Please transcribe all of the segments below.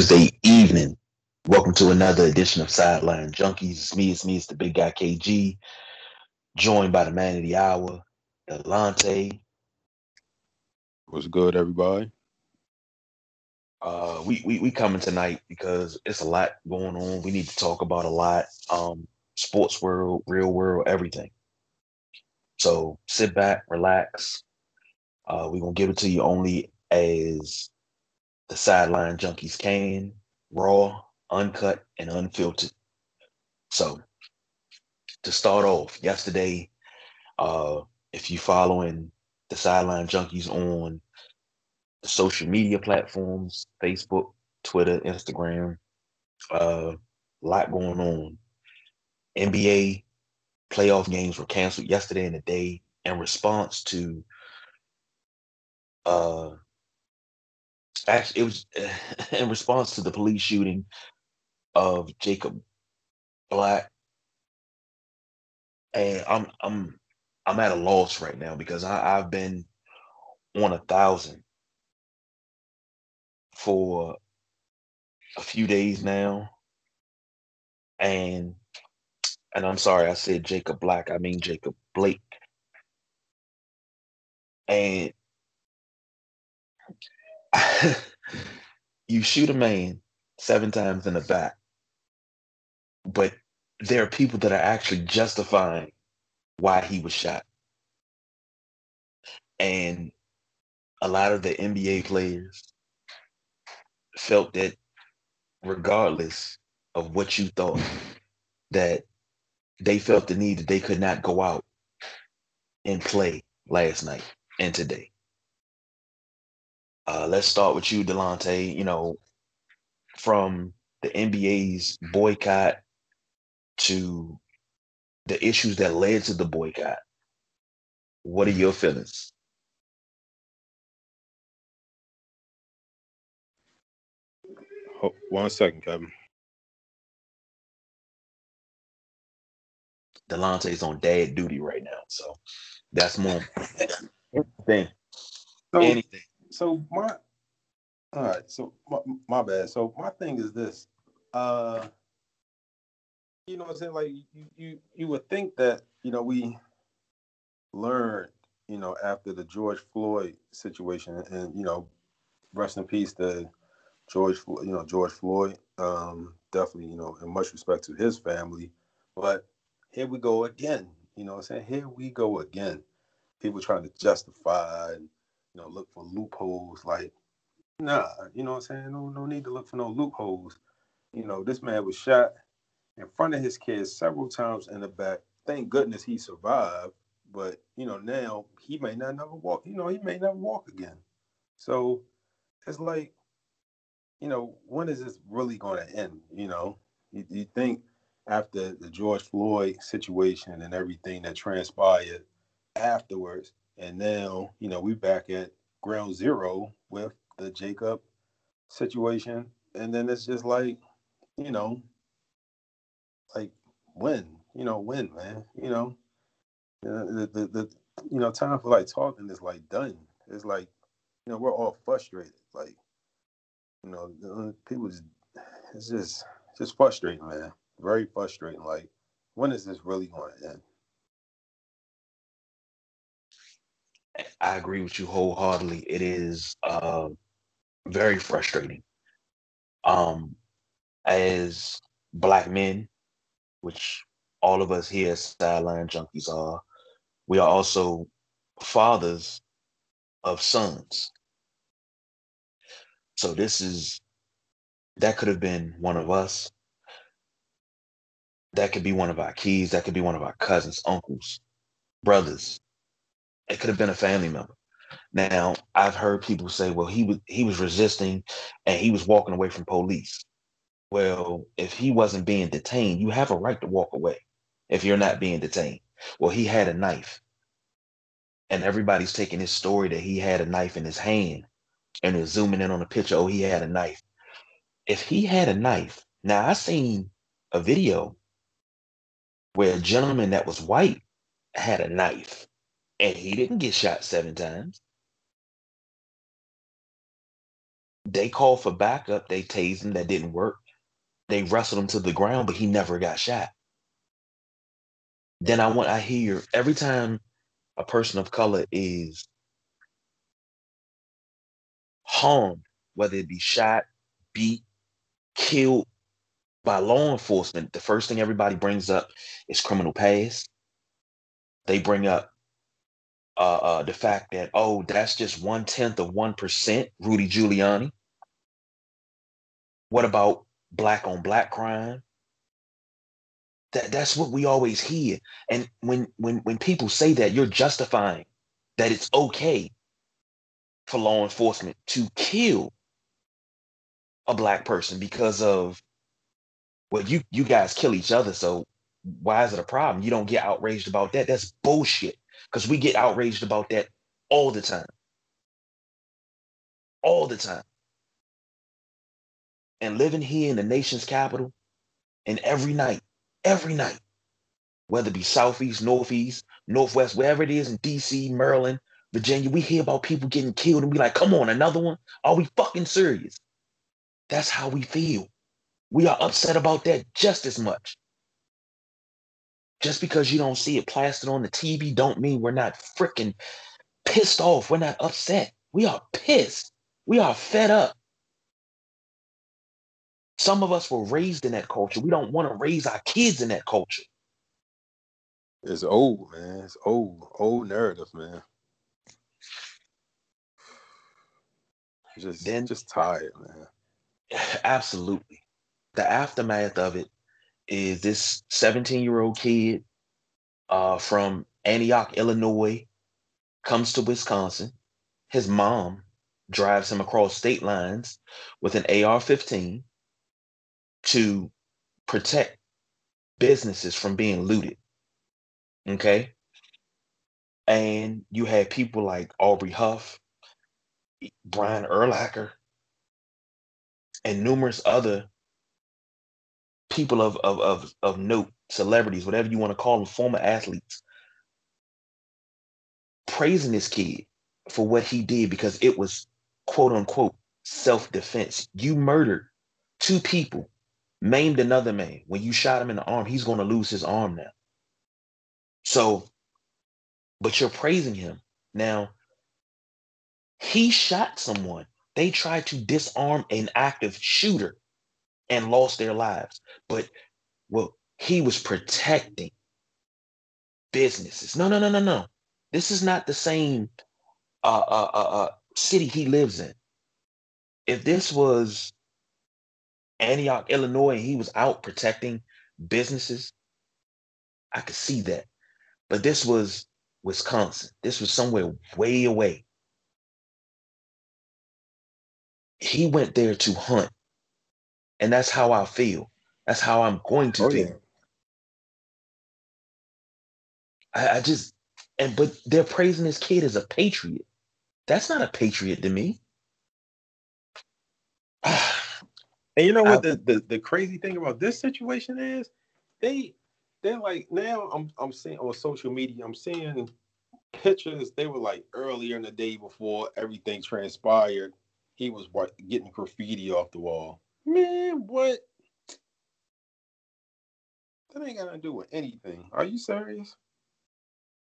Thursday evening. Welcome to another edition of Sideline Junkies. It's me, it's me, it's the big guy KG, joined by the man of the hour, Delonte. What's good, everybody? Uh, we, we we coming tonight because it's a lot going on. We need to talk about a lot. Um, sports world, real world, everything. So sit back, relax. Uh, we're gonna give it to you only as the sideline junkies can, raw, uncut, and unfiltered. So to start off, yesterday, uh, if you're following the sideline junkies on the social media platforms, Facebook, Twitter, Instagram, uh, a lot going on. NBA playoff games were canceled yesterday and day in response to uh actually it was in response to the police shooting of Jacob Black. And I'm I'm I'm at a loss right now because I, I've been on a thousand for a few days now. And and I'm sorry, I said Jacob Black, I mean Jacob Blake. And you shoot a man seven times in the back, but there are people that are actually justifying why he was shot. And a lot of the NBA players felt that regardless of what you thought, that they felt the need that they could not go out and play last night and today. Uh, let's start with you, Delonte. You know, from the NBA's boycott to the issues that led to the boycott. What are your feelings? one second, Kevin. Delonte's on dad duty right now, so that's more thing. So, Anything. So my all right, so my, my bad. So my thing is this. Uh you know I'm saying? Like you you you would think that, you know, we learned, you know, after the George Floyd situation and, you know, rest in peace to George you know, George Floyd. Um, definitely, you know, in much respect to his family. But here we go again. You know what I'm saying? Here we go again. People trying to justify and know, look for loopholes. Like, nah, you know what I'm saying? No, no need to look for no loopholes. You know, this man was shot in front of his kids several times in the back. Thank goodness he survived. But you know, now he may not never walk. You know, he may never walk again. So it's like, you know, when is this really going to end? You know, you, you think after the George Floyd situation and everything that transpired afterwards, and now, you know, we back at ground zero with the Jacob situation. And then it's just like, you know, like when, you know, when, man, you know, the, the, the, you know, time for like talking is like done. It's like, you know, we're all frustrated. Like, you know, uh, people just, it's just, just frustrating, man. Very frustrating. Like, when is this really going to end? I agree with you wholeheartedly. It is uh, very frustrating. Um, as black men, which all of us here sideline junkies are, we are also fathers of sons. So this is that could have been one of us. That could be one of our kids. That could be one of our cousins, uncles, brothers, it could have been a family member. Now, I've heard people say, well, he was he was resisting and he was walking away from police. Well, if he wasn't being detained, you have a right to walk away if you're not being detained. Well, he had a knife. And everybody's taking his story that he had a knife in his hand and they're zooming in on the picture. Oh, he had a knife. If he had a knife, now I seen a video where a gentleman that was white had a knife and he didn't get shot seven times. They called for backup. They tased him. That didn't work. They wrestled him to the ground, but he never got shot. Then I want I hear every time a person of color is harmed, whether it be shot, beat, killed by law enforcement, the first thing everybody brings up is criminal past. They bring up uh, uh, the fact that, oh, that's just one tenth of 1%, Rudy Giuliani. What about black on black crime? That, that's what we always hear. And when, when, when people say that, you're justifying that it's okay for law enforcement to kill a black person because of well you you guys kill each other so why is it a problem you don't get outraged about that that's bullshit because we get outraged about that all the time all the time and living here in the nation's capital and every night every night whether it be southeast northeast northwest wherever it is in dc maryland virginia we hear about people getting killed and we like come on another one are we fucking serious that's how we feel. We are upset about that just as much. Just because you don't see it plastered on the TV don't mean we're not freaking pissed off. We're not upset. We are pissed. We are fed up. Some of us were raised in that culture. We don't want to raise our kids in that culture. It's old, man. It's old, old narrative, man. Just, then, just tired, man. Absolutely. The aftermath of it is this 17 year old kid uh, from Antioch, Illinois, comes to Wisconsin. His mom drives him across state lines with an AR 15 to protect businesses from being looted. Okay. And you had people like Aubrey Huff, Brian Urlacher, and numerous other people of, of, of, of note, celebrities, whatever you want to call them, former athletes, praising this kid for what he did because it was quote unquote self defense. You murdered two people, maimed another man. When you shot him in the arm, he's going to lose his arm now. So, but you're praising him. Now, he shot someone they tried to disarm an active shooter and lost their lives. But well, he was protecting businesses. No, no, no, no, no. This is not the same uh, uh, uh, uh, city he lives in. If this was Antioch, Illinois, and he was out protecting businesses, I could see that. But this was Wisconsin. This was somewhere way away. he went there to hunt. And that's how I feel. That's how I'm going to oh, feel. Yeah. I, I just and but they're praising this kid as a patriot. That's not a patriot to me. and you know what I, the, the, the crazy thing about this situation is? They they're like now I'm I'm seeing on social media, I'm seeing pictures. They were like earlier in the day before everything transpired he was getting graffiti off the wall. Man, what? That ain't got to do with anything. Are you serious?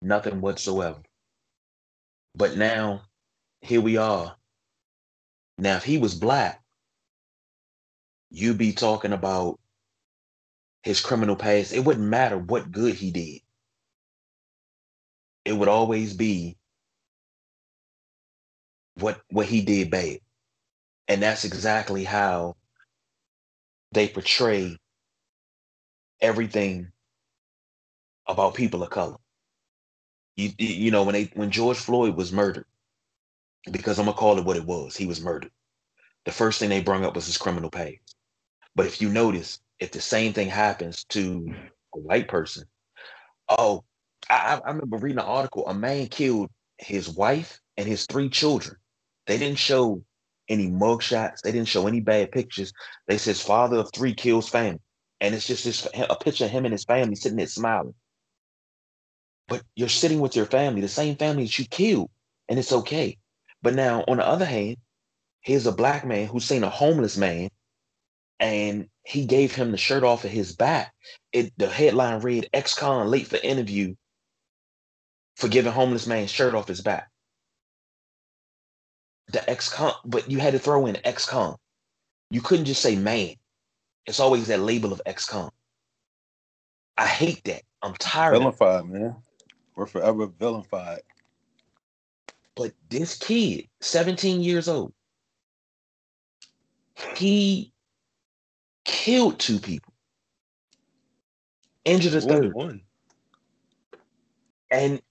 Nothing whatsoever. But now, here we are. Now, if he was black, you'd be talking about his criminal past. It wouldn't matter what good he did. It would always be what what he did bad. And that's exactly how they portray everything about people of color. You, you know, when they when George Floyd was murdered, because I'm gonna call it what it was, he was murdered. The first thing they brought up was his criminal past. But if you notice, if the same thing happens to a white person, oh, I, I remember reading an article. A man killed his wife and his three children. They didn't show any mugshots. They didn't show any bad pictures. They says father of three kills family, and it's just this a picture of him and his family sitting there smiling. But you're sitting with your family, the same family that you killed, and it's okay. But now, on the other hand, here's a black man who's seen a homeless man and he gave him the shirt off of his back. It the headline read ex-con late for interview for giving homeless man shirt off his back. The ex-con, but you had to throw in ex-con. You couldn't just say man. It's always that label of ex-con. I hate that. I'm tired. Vilified, man. We're forever vilified. But this kid, 17 years old, he killed two people, injured a third. One. And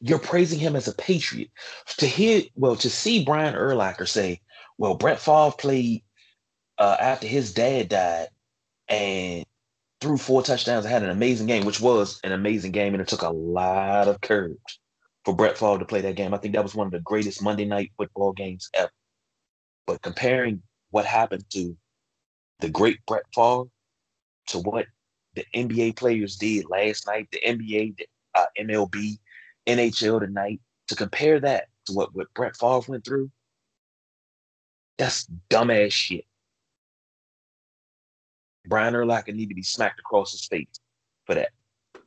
you're praising him as a patriot. To hear, well, to see Brian Urlacher say, well, Brett Favre played uh, after his dad died and threw four touchdowns and had an amazing game, which was an amazing game, and it took a lot of courage for Brett Favre to play that game. I think that was one of the greatest Monday night football games ever. But comparing what happened to the great Brett Favre to what the NBA players did last night, the NBA, the uh, MLB, NHL tonight, to compare that to what, what Brett Favre went through, that's dumbass shit. Brian Urlacher need to be smacked across his face for that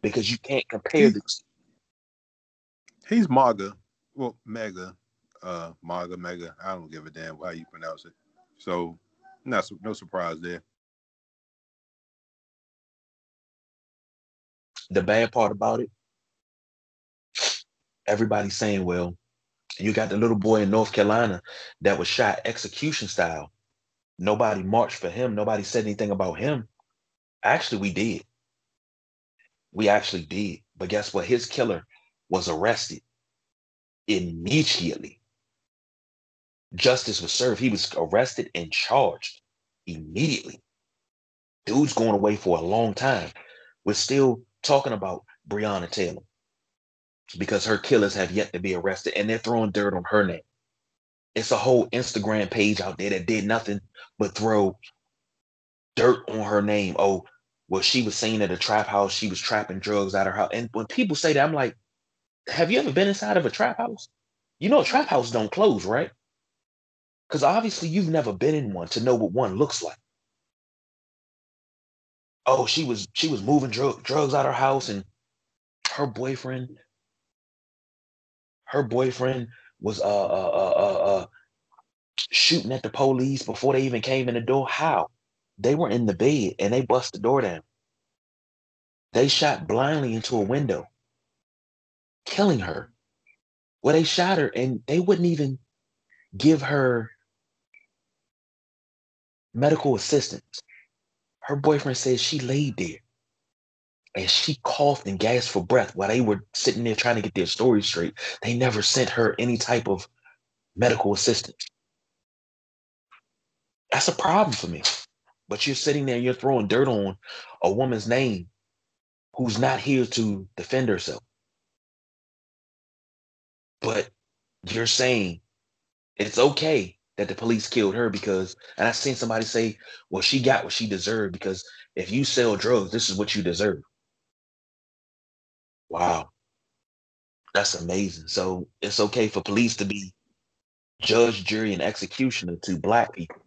because you can't compare the. He's MAGA, well, mega, uh, MAGA, mega. I don't give a damn how you pronounce it. So not no surprise there. The bad part about it, everybody's saying, well, you got the little boy in North Carolina that was shot execution style. Nobody marched for him. Nobody said anything about him. Actually, we did. We actually did. But guess what? His killer was arrested immediately justice was served. He was arrested and charged immediately. Dude's going away for a long time. We're still talking about Breonna Taylor because her killers have yet to be arrested and they're throwing dirt on her name. It's a whole Instagram page out there that did nothing but throw dirt on her name. Oh, well, she was seen at a trap house. She was trapping drugs out of her house. And when people say that, I'm like, have you ever been inside of a trap house? You know, a trap house don't close, right? Because obviously you've never been in one to know what one looks like. Oh, she was she was moving dr- drugs out of her house, and her boyfriend, her boyfriend was uh, uh uh uh uh shooting at the police before they even came in the door. How? They were in the bed and they bust the door down. They shot blindly into a window, killing her. Well, they shot her and they wouldn't even give her medical assistance. Her boyfriend says she laid there and she coughed and gasped for breath while they were sitting there trying to get their story straight. They never sent her any type of medical assistance. That's a problem for me. But you're sitting there, and you're throwing dirt on a woman's name who's not here to defend herself. But you're saying it's okay that the police killed her because, and I've seen somebody say, well, she got what she deserved because if you sell drugs, this is what you deserve. Wow. That's amazing. So it's okay for police to be judge, jury, and executioner to black people.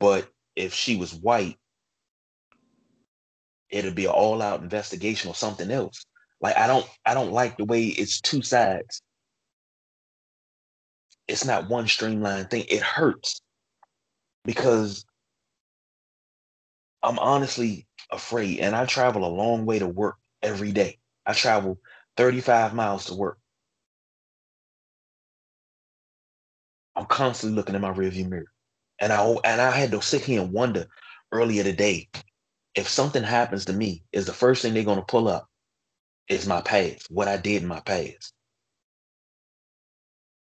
But if she was white, it'd be an all-out investigation or something else. Like I don't I don't like the way it's two sides it's not one streamlined thing. It hurts because I'm honestly afraid, and I travel a long way to work every day. I travel 35 miles to work. I'm constantly looking in my rearview mirror, and I and I had to sit here and wonder earlier today if something happens to me, is the first thing they're going to pull up is my past, what I did in my past.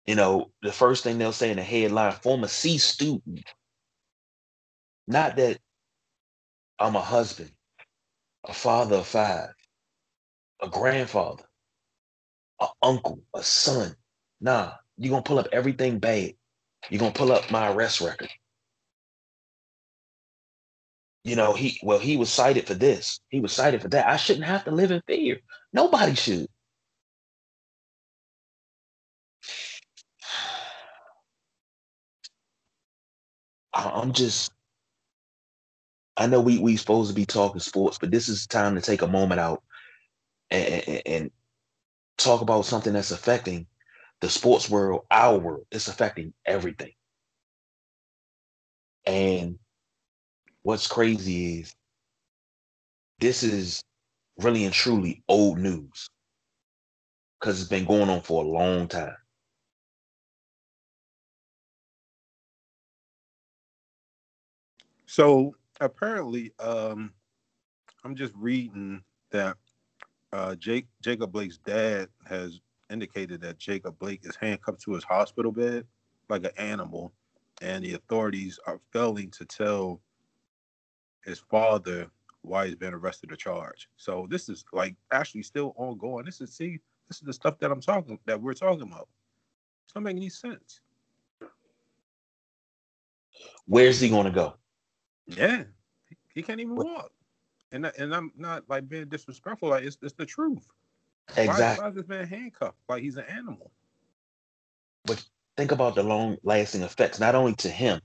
You know, the first thing they'll say in the headline, former C student. Not that I'm a husband, a father of five, a grandfather, a uncle, a son. Nah, you're gonna pull up everything bad. You're gonna pull up my arrest record. You know, he well, he was cited for this, he was cited for that. I shouldn't have to live in fear. Nobody should. I'm just I know we we supposed to be talking sports, but this is time to take a moment out and, and, talk about something that's affecting the sports world, our world. It's affecting everything. And what's crazy is this is really and truly old news because it's been going on for a long time. So apparently, um, I'm just reading that uh, Jake Jacob Blake's dad has indicated that Jacob Blake is handcuffed to his hospital bed like an animal, and the authorities are failing to tell his father why he's been arrested or charged. So this is like actually still ongoing. This is see, this is the stuff that I'm talking that we're talking about. It's not making any sense. Where's he gonna go? Yeah, he can't even walk. And and I'm not like being disrespectful. Like it's it's the truth. Exactly. Why, why is this man handcuffed? Like he's an animal. But think about the long lasting effects, not only to him,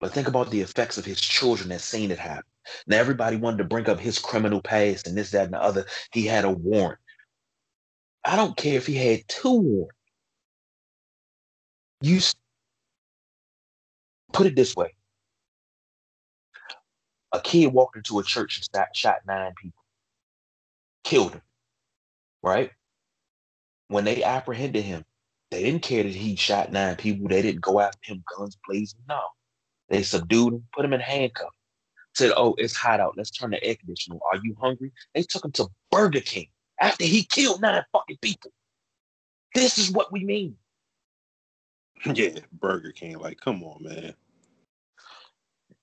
but think about the effects of his children that seen it happen. Now everybody wanted to bring up his criminal past and this, that, and the other. He had a warrant. I don't care if he had two warrants. You put it this way: a kid walked into a church and shot nine people, killed him, right? When they apprehended him, they didn't care that he shot nine people. They didn't go after him, guns blazing. No, they subdued him, put him in handcuffs. Said, "Oh, it's hot out. Let's turn the air conditioner. Are you hungry?" They took him to Burger King after he killed nine fucking people. This is what we mean. Yeah, Burger King. Like, come on, man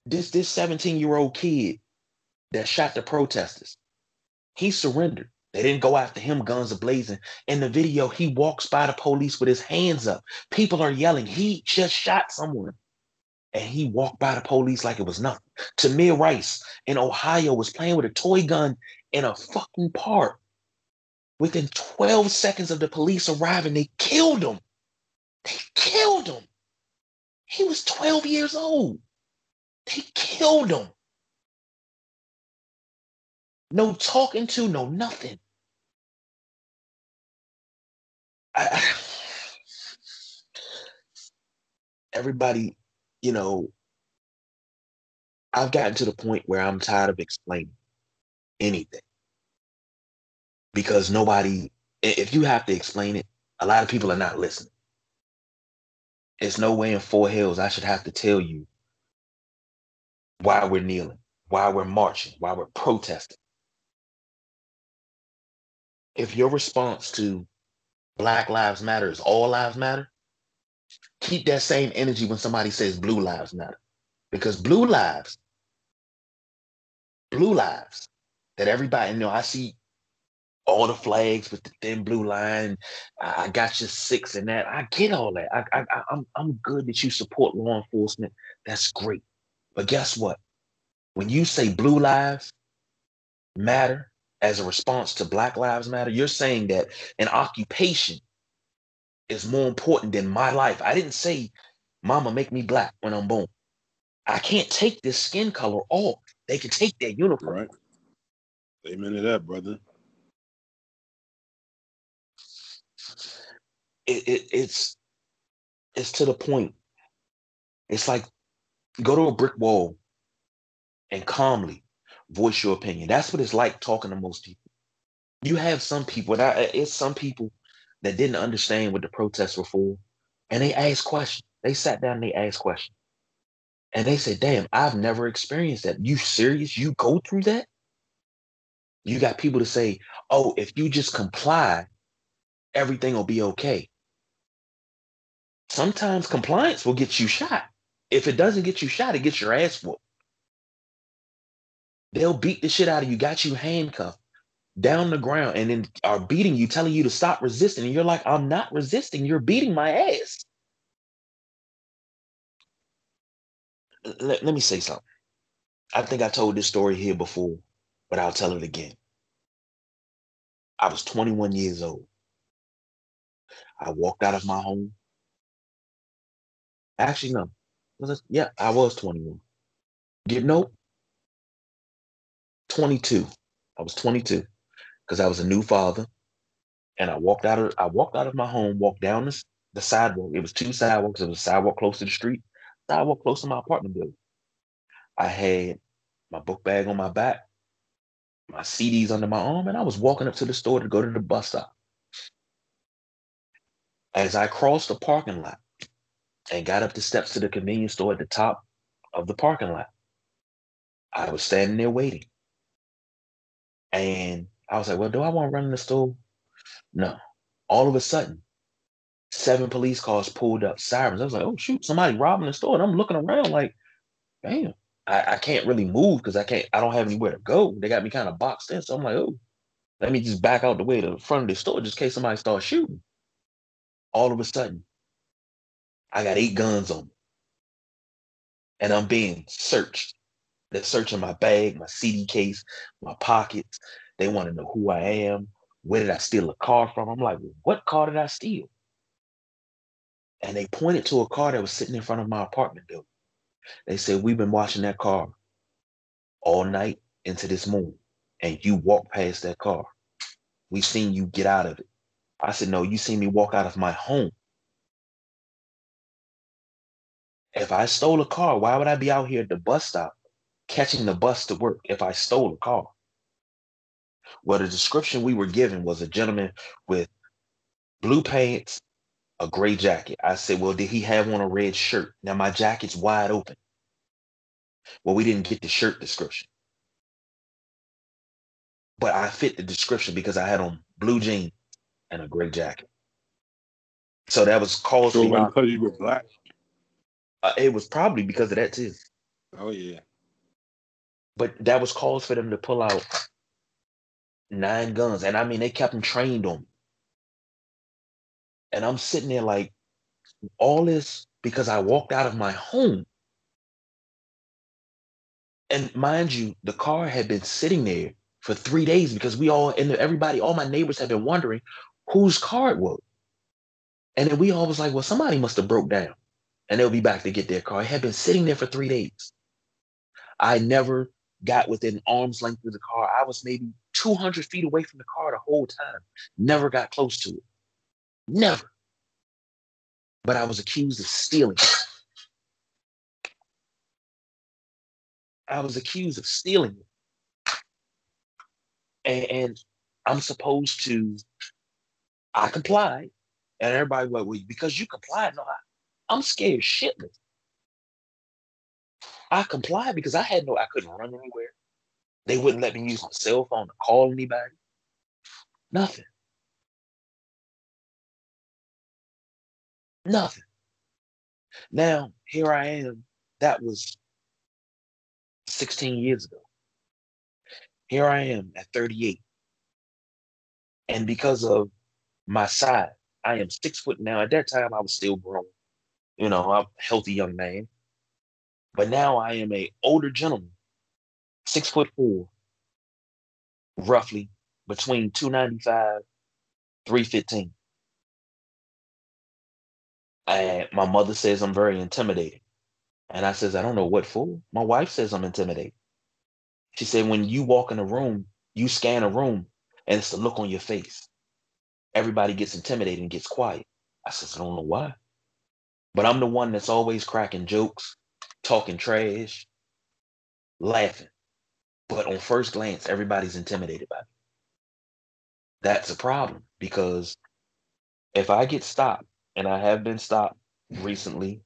this this 17 year old kid that shot the protesters, he surrendered. They didn't go after him, guns ablazing. In the video, he walks by the police with his hands up. People are yelling, he just shot someone. And he walked by the police like it was nothing. Tamir Rice in Ohio was playing with a toy gun in a fucking park. Within 12 seconds of the police arriving, they killed him. They killed him. He was 12 years old. They killed him. No talking to, no nothing. I, everybody, you know, I've gotten to the point where I'm tired of explaining anything because nobody, if you have to explain it, a lot of people are not listening. It's no way in four hills I should have to tell you why we're kneeling, why we're marching, why we're protesting. If your response to Black Lives Matter is all lives matter, keep that same energy when somebody says blue lives matter. Because blue lives, blue lives that everybody, you know, I see all the flags with the thin blue line. I got your six and that. I get all that. I, I, I'm, I'm good that you support law enforcement. That's great. But guess what? When you say blue lives matter as a response to Black Lives Matter, you're saying that an occupation is more important than my life. I didn't say, Mama, make me black when I'm born. I can't take this skin color off. They can take that uniform. Right. Amen to that, brother. It, it, it's it's to the point. It's like go to a brick wall and calmly voice your opinion. That's what it's like talking to most people. You have some people, that it's some people that didn't understand what the protests were for, and they asked questions. They sat down and they asked questions. And they said, damn, I've never experienced that. You serious? You go through that? You got people to say, oh, if you just comply, everything will be okay. Sometimes compliance will get you shot. If it doesn't get you shot, it gets your ass whooped. They'll beat the shit out of you, got you handcuffed down the ground, and then are beating you, telling you to stop resisting. And you're like, I'm not resisting. You're beating my ass. Let, let me say something. I think I told this story here before, but I'll tell it again. I was 21 years old. I walked out of my home. Actually, no, Was I, yeah, I was 21. Get no 22. I was 22 because I was a new father, and I walked out of I walked out of my home, walked down the, the sidewalk. It was two sidewalks. It was a sidewalk close to the street, sidewalk close to my apartment building. I had my book bag on my back, my CDs under my arm, and I was walking up to the store to go to the bus stop. As I crossed the parking lot and got up the steps to the convenience store at the top of the parking lot, I was standing there waiting. And I was like, well, do I want to run in the store? No. All of a sudden, seven police cars pulled up, sirens. I was like, oh, shoot, somebody robbing the store. And I'm looking around like, damn, I, I can't really move because I can't, I don't have anywhere to go. They got me kind of boxed in. So I'm like, oh, let me just back out the way to the front of the store just in case somebody starts shooting. All of a sudden, I got eight guns on me. And I'm being searched. They're searching my bag, my CD case, my pockets. They want to know who I am. Where did I steal a car from? I'm like, what car did I steal? And they pointed to a car that was sitting in front of my apartment building. They said, We've been watching that car all night into this moon, and you walked past that car. We've seen you get out of it. I said, No, you seen me walk out of my home. If I stole a car, why would I be out here at the bus stop catching the bus to work if I stole a car. Well, the description we were given was a gentleman with blue pants, a gray jacket. I said, Well, did he have on a red shirt? Now my jacket's wide open. Well, we didn't get the shirt description. But I fit the description because I had on blue jeans and a gray jacket. So that was called so because you were black. Uh, it was probably because of that too. Oh yeah. But that was cause for them to pull out nine guns. And I mean, they kept them trained on me. And I'm sitting there like, all this because I walked out of my home. And mind you, the car had been sitting there for three days because we all, and everybody, all my neighbors had been wondering whose car it was. And then we all was like, well, somebody must have broke down and they'll be back to get their car. It had been sitting there for three days. I never got within arm's length of the car. I was maybe 200 feet away from the car the whole time. Never got close to it. Never. But I was accused of stealing. It. I was accused of stealing it. And, and I'm supposed to, I complied. And everybody went, well, because you complied, no, I, I'm scared shitless. I complied because I had no, I couldn't run anywhere. They wouldn't let me use my cell phone to call anybody. Nothing. Nothing. Now, here I am. That was 16 years ago. Here I am at 38. And because of my size, I am six foot now. At that time, I was still grown. You know, I'm a healthy young man. But now I am a older gentleman, six foot four, roughly between 295, 315. And my mother says I'm very intimidating. And I says, I don't know what for. My wife says I'm intimidating. She said, when you walk in a room, you scan a room and it's the look on your face. Everybody gets intimidated and gets quiet. I says, I don't know why. But I'm the one that's always cracking jokes, talking trash, laughing. But on first glance, everybody's intimidated by me. That's a problem because if I get stopped, and I have been stopped recently,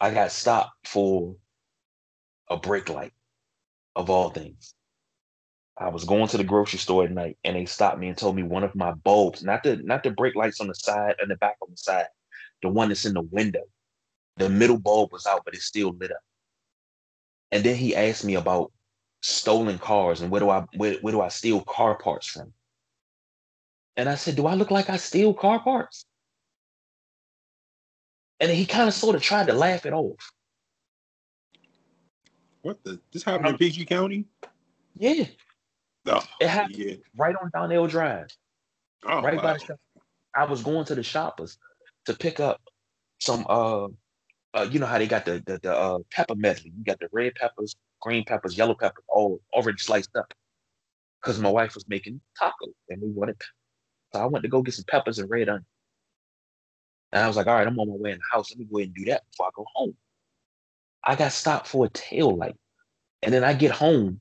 I got stopped for a brake light of all things. I was going to the grocery store at night and they stopped me and told me one of my bulbs, not the not the brake lights on the side and the back on the side, the one that's in the window, the middle bulb was out, but it's still lit up. And then he asked me about stolen cars and where do I where, where do I steal car parts from? And I said, Do I look like I steal car parts? And he kind of sort of tried to laugh it off. What the this happened in PG County? Yeah. Oh, it happened yeah. right on Donnell Drive. Oh, right wow. by the shop. I was going to the shoppers to pick up some uh uh, you know how they got the the, the uh, pepper medley. You got the red peppers, green peppers, yellow peppers, all already sliced up. Because my wife was making tacos and we wanted, so I went to go get some peppers and red onion. And I was like, all right, I'm on my way in the house. Let me go ahead and do that before I go home. I got stopped for a tail light. And then I get home.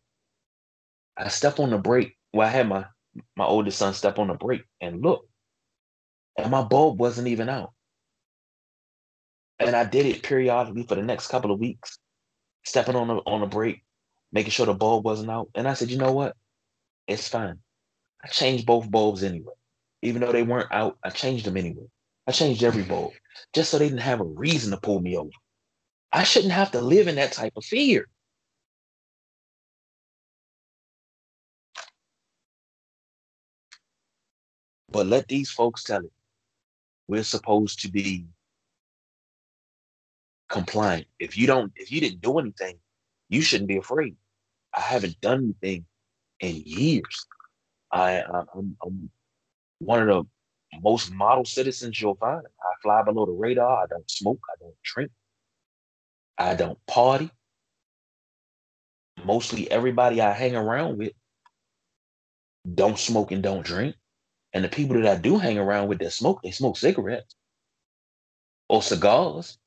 I step on the brake. Well, I had my my oldest son step on the brake and look. And my bulb wasn't even out. And I did it periodically for the next couple of weeks, stepping on the on the brake, making sure the bulb wasn't out. And I said, you know what? It's fine. I changed both bulbs anyway. Even though they weren't out, I changed them anyway. I changed every bulb just so they didn't have a reason to pull me over. I shouldn't have to live in that type of fear. But let these folks tell it. We're supposed to be compliant. If you don't, if you didn't do anything, you shouldn't be afraid. I haven't done anything in years. I I'm, I'm one of the most model citizens you'll find. I fly below the radar. I don't smoke. I don't drink. I don't party. Mostly everybody I hang around with don't smoke and don't drink. And the people that I do hang around with that smoke, they smoke cigarettes or cigars.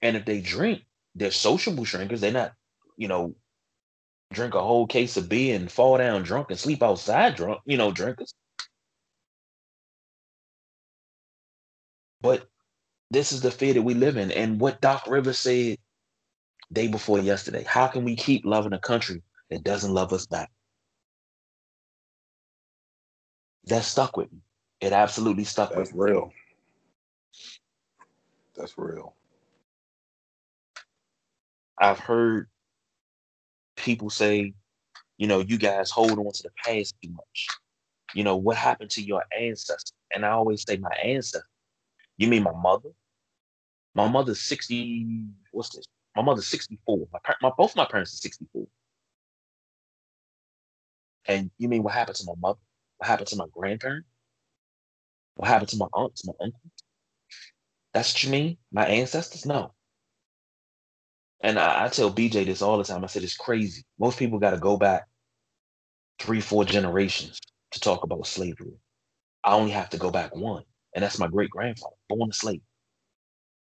And if they drink, they're sociable drinkers. They're not, you know, drink a whole case of beer and fall down drunk and sleep outside drunk, you know, drinkers. But this is the fear that we live in. And what Doc Rivers said day before yesterday how can we keep loving a country that doesn't love us back? That stuck with me. It absolutely stuck That's with me. real. That's real. I've heard people say, you know, you guys hold on to the past too much. You know, what happened to your ancestors? And I always say, my ancestors. You mean my mother? My mother's 60, what's this? My mother's 64. My, my both my parents are 64. And you mean what happened to my mother? What happened to my grandparents? What happened to my aunts, my uncles? That's what you mean? My ancestors? No. And I, I tell BJ this all the time. I said it's crazy. Most people got to go back three, four generations to talk about slavery. I only have to go back one, and that's my great grandfather, born a slave.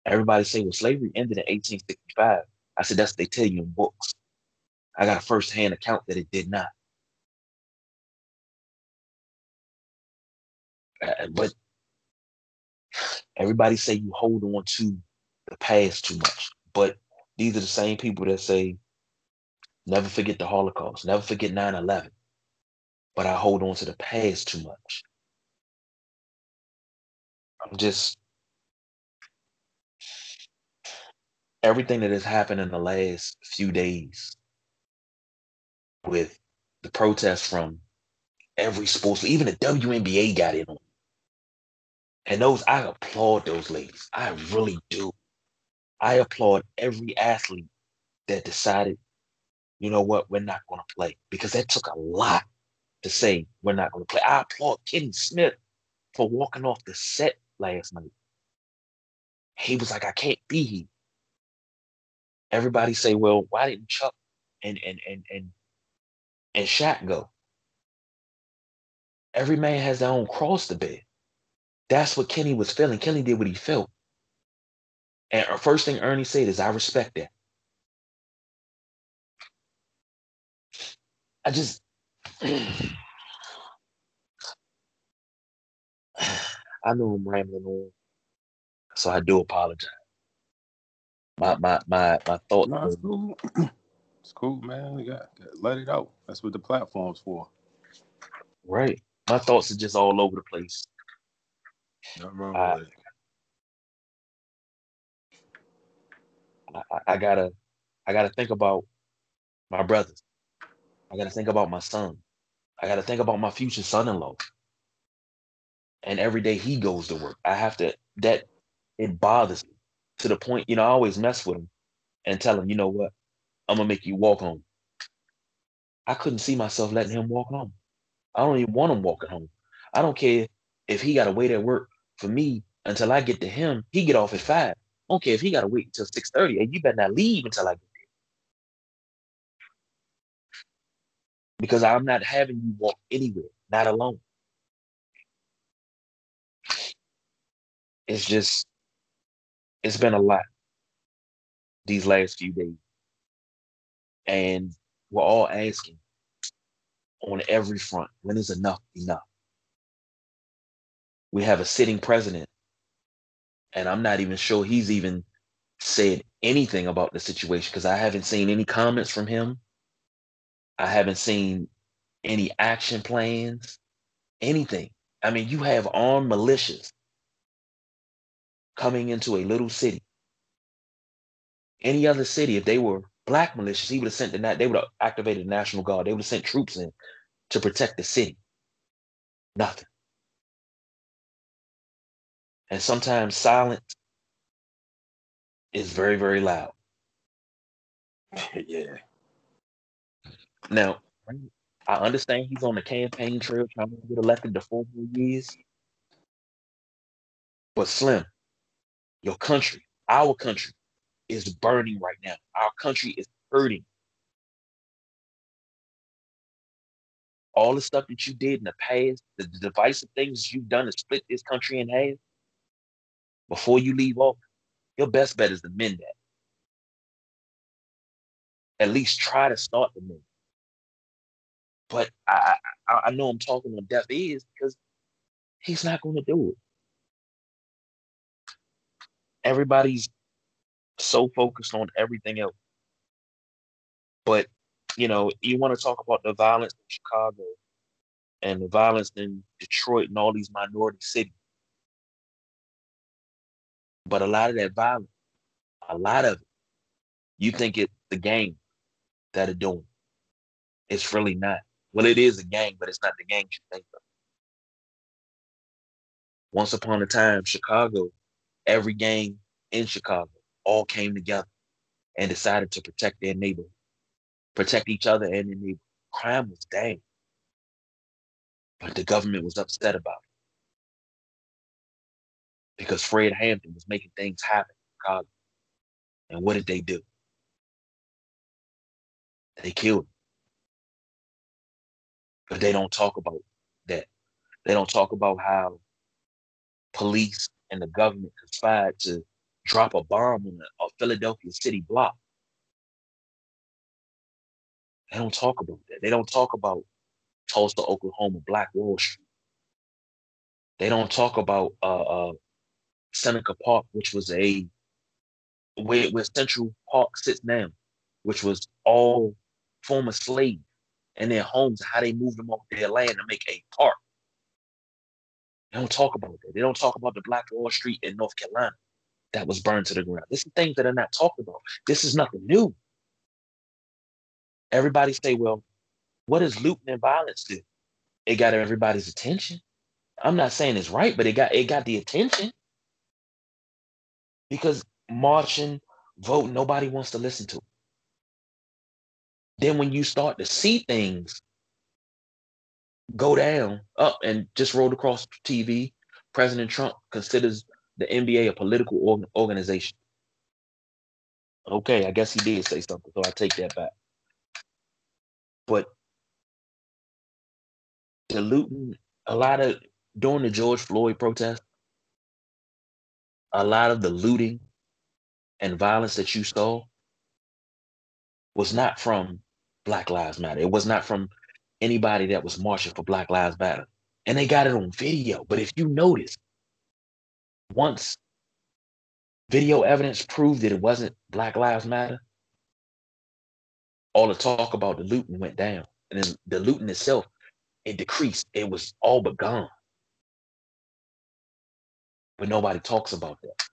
Everybody say, well, slavery ended in 1865. I said, that's what they tell you in books. I got a first-hand account that it did not. Uh, but everybody say you hold on to the past too much. But these are the same people that say, never forget the Holocaust, never forget 9 11. But I hold on to the past too much. I'm just, everything that has happened in the last few days with the protests from every sports, even the WNBA got in on. And those, I applaud those ladies. I really do. I applaud every athlete that decided, you know what, we're not going to play because that took a lot to say we're not going to play. I applaud Kenny Smith for walking off the set last night. He was like, I can't be here. Everybody say, well, why didn't Chuck and and and and and Shaq go? Every man has their own cross to bear. That's what Kenny was feeling. Kenny did what he felt. And first thing Ernie said is, I respect that. I just, I know I'm rambling on, so I do apologize. My my my my thought. No, it's cool. it's cool, man. You got, got let it out. That's what the platform's for. Right. My thoughts are just all over the place. Nothing wrong. I, I- I gotta I gotta think about my brothers. I gotta think about my son. I gotta think about my future son-in-law. And every day he goes to work, I have to that it bothers me to the point, you know, I always mess with him and tell him, you know what, I'm gonna make you walk home. I couldn't see myself letting him walk home. I don't even want him walking home. I don't care if he gotta wait at work for me until I get to him. He get off at five. Okay, if he gotta wait until 6:30, and you better not leave until I get there. Because I'm not having you walk anywhere, not alone. It's just it's been a lot these last few days. And we're all asking on every front when is enough enough? We have a sitting president, and I'm not even sure he's even said anything about the situation because I haven't seen any comments from him. I haven't seen any action plans, anything. I mean, you have armed militias coming into a little city. Any other city, if they were black militias, he would have sent the they would have activated the National Guard. They would have sent troops in to protect the city. Nothing. And sometimes silence is very, very loud. yeah. Now, I understand he's on the campaign trail trying to get elected to four more years. But Slim, your country, our country, is burning right now. Our country is hurting. All the stuff that you did in the past, the, the divisive things you've done to split this country in half, before you leave off, your best bet is to mend that. At least try to start the mend. But I, I, I know I'm talking on deaf ears because he's not going to do it. Everybody's so focused on everything else. But, you know, you want to talk about the violence in Chicago and the violence in Detroit and all these minority cities. But a lot of that violence, a lot of it, you think it's the gang that are doing. It's really not. Well, it is a gang, but it's not the gang you think of. Once upon a time, Chicago, every gang in Chicago all came together and decided to protect their neighborhood, protect each other and their neighborhood. Crime was down, but the government was upset about it because Fred Hampton was making things happen in Chicago. And what did they do? They killed him. But they don't talk about that. They don't talk about how police and the government conspired to drop a bomb on a, a Philadelphia city block. They don't talk about that. They don't talk about Tulsa, Oklahoma, Black Wall Street. They don't talk about uh, uh, Seneca Park, which was a where, where Central Park sits now, which was all former slaves and their homes, how they moved them off their land to make a park. They don't talk about that. They don't talk about the Black Wall Street in North Carolina that was burned to the ground. This is things that are not talked about. This is nothing new. Everybody say, well, what does looting and violence do? It got everybody's attention. I'm not saying it's right, but it got it got the attention. Because marching, vote, nobody wants to listen to. Then when you start to see things go down, up and just rolled across TV, President Trump considers the NBA a political org- organization. Okay, I guess he did say something, so I take that back. But the looting, a lot of during the George Floyd protest, a lot of the looting and violence that you saw was not from Black Lives Matter. It was not from anybody that was marching for Black Lives Matter. And they got it on video. But if you notice, once video evidence proved that it wasn't Black Lives Matter, all the talk about the looting went down. And then the looting itself, it decreased. It was all but gone. But nobody talks about that.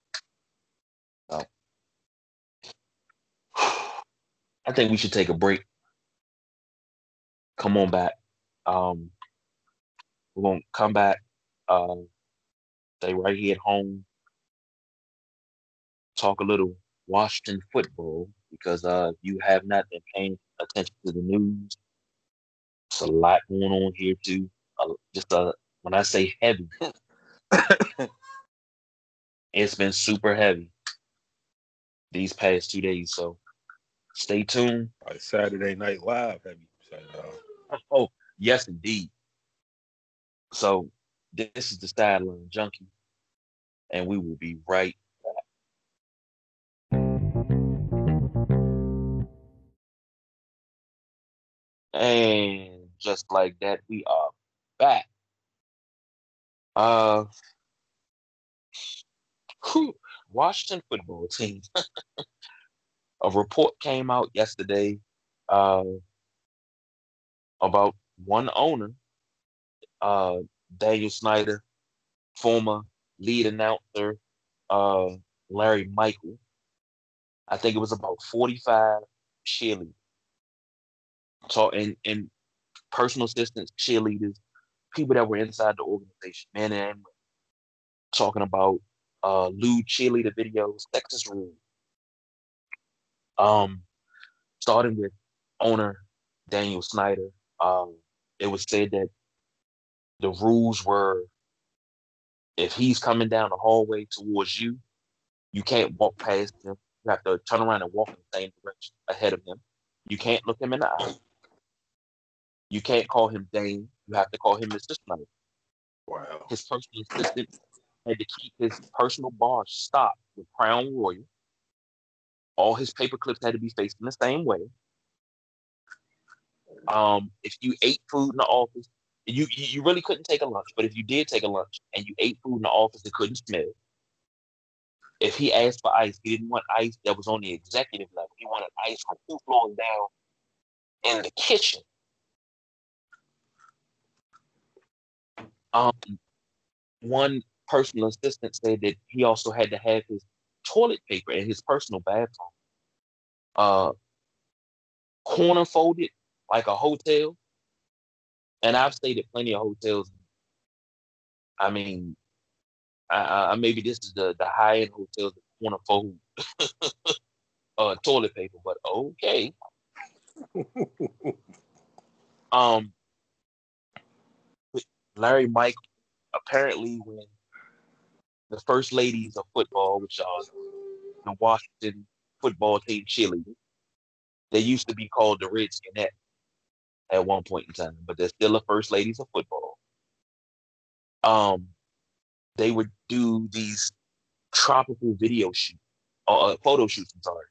So I think we should take a break. Come on back. Um, we're gonna come back. Um, stay right here at home, talk a little Washington football because uh, you have not been paying attention to the news. It's a lot going on here too. Uh, just uh, when I say heavy, it's been super heavy. these past two days. So stay tuned. Like Saturday Night Live? Uh, oh, yes, indeed. So this is the sideline junkie, and we will be right back. And just like that, we are back. Uh, whew, Washington football team. a report came out yesterday uh, about one owner, uh, Daniel Snyder, former lead announcer uh, Larry Michael. I think it was about 45 cheerleaders. So, and, and personal assistants, cheerleaders, people that were inside the organization, men and women, talking about uh, lewd cheerleader videos, Texas rules. Um, starting with owner Daniel Snyder, um, it was said that the rules were if he's coming down the hallway towards you, you can't walk past him. You have to turn around and walk in the same direction ahead of him. You can't look him in the eye. You can't call him Dane. You have to call him Mr. Snyder. Wow. His personal assistant had to keep his personal bar stocked with Crown Royal. All his paper clips had to be faced in the same way. Um, if you ate food in the office, you you really couldn't take a lunch. But if you did take a lunch and you ate food in the office, it couldn't smell. If he asked for ice, he didn't want ice that was on the executive level. He wanted ice from two floors down in the kitchen. Um, one personal assistant said that he also had to have his toilet paper in his personal bathroom uh, corner folded like a hotel. And I've stayed at plenty of hotels. I mean, I, I maybe this is the the high end hotels that corner fold uh, toilet paper, but okay. um, Larry Mike apparently when the first ladies of football, which are the Washington football team cheerleaders, they used to be called the Redskinette at one point in time, but they're still the first ladies of football. Um, they would do these tropical video shoots, or uh, photo shoots. I'm sorry,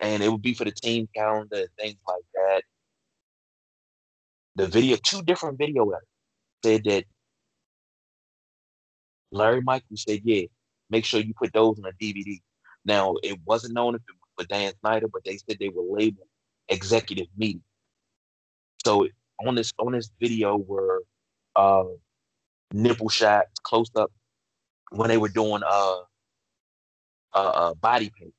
and it would be for the team calendar and things like that. The video, two different video editors said that Larry Michael said, "Yeah, make sure you put those on a DVD." Now, it wasn't known if it was for Dan Snyder, but they said they were labeled executive meeting. So on this on this video were uh, nipple shots, close up when they were doing uh, uh, uh body paint.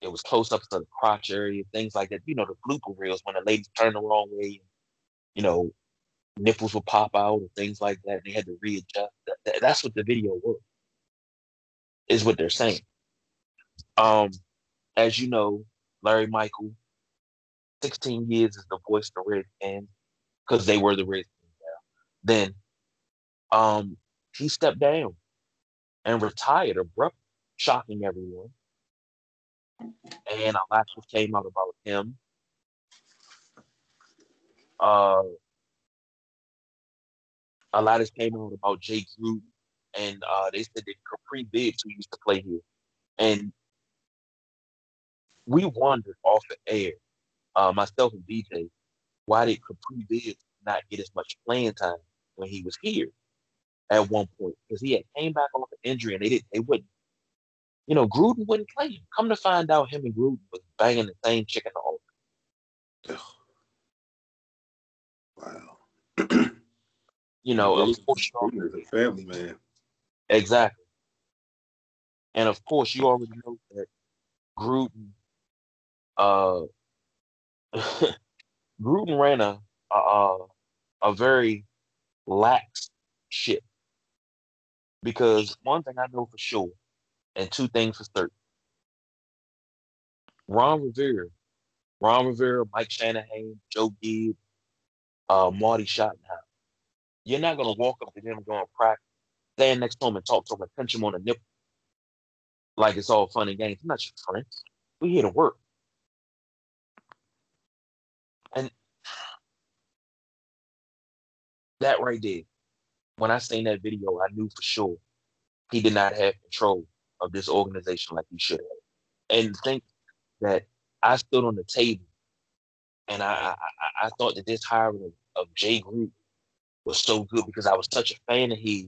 It was close ups of the crotch area, things like that. You know, the blooper reels when the ladies turn the wrong way, you know, nipples would pop out and things like that. And They had to readjust. That, that's what the video was. Is what they're saying. Um, as you know, Larry Michael, 16 years is the voice of the Redskins because they were the Redskins. Now. Then, um, he stepped down and retired abruptly, shocking everyone. And a lot came out about him. Uh, a lot has came out about Jay Gruden, and uh, they said that Kapri Bibbs, who used to play here, and we wondered off the air, uh, myself and DJ, why did Kapri Bibbs not get as much playing time when he was here at one point? Because he had came back off an injury and they didn't, they wouldn't. You know, Gruden wouldn't play him. Come to find out, him and Gruden was banging the same chicken all. Wow. You know, of course, a family man. Exactly. And of course, you already know that Gruden, uh, Gruden ran a, a a very lax ship because one thing I know for sure, and two things for certain. Ron Rivera, Ron Rivera, Mike Shanahan, Joe Gibbs, uh, Marty Schottenheimer. You're not gonna walk up to them going practice, stand next to them and talk to them and pinch them on the nipple like it's all fun and games. I'm not your friend. We here to work. And that right there, when I seen that video, I knew for sure he did not have control of this organization like he should have. And think that I stood on the table and I I, I thought that this hiring of, of Jay Groot was so good because I was such a fan of his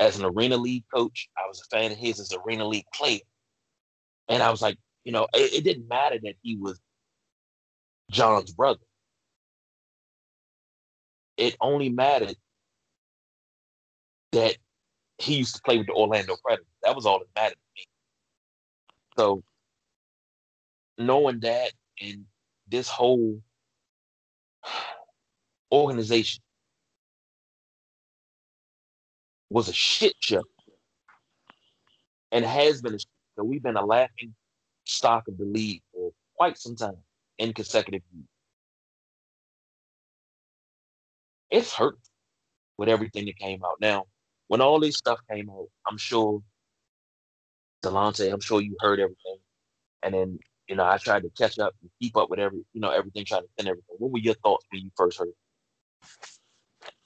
as an arena league coach. I was a fan of his as an arena league player. And I was like, you know, it, it didn't matter that he was John's brother. It only mattered that he used to play with the Orlando Predators. That was all that mattered to me. So knowing that and this whole organization was a shit show and has been a shit so we've been a laughing stock of the league for quite some time in consecutive years. It's hurt with everything that came out. Now, when all this stuff came out, I'm sure Delonte, I'm sure you heard everything. And then you know, I tried to catch up and keep up with every, you know, everything, trying to send everything. What were your thoughts when you first heard?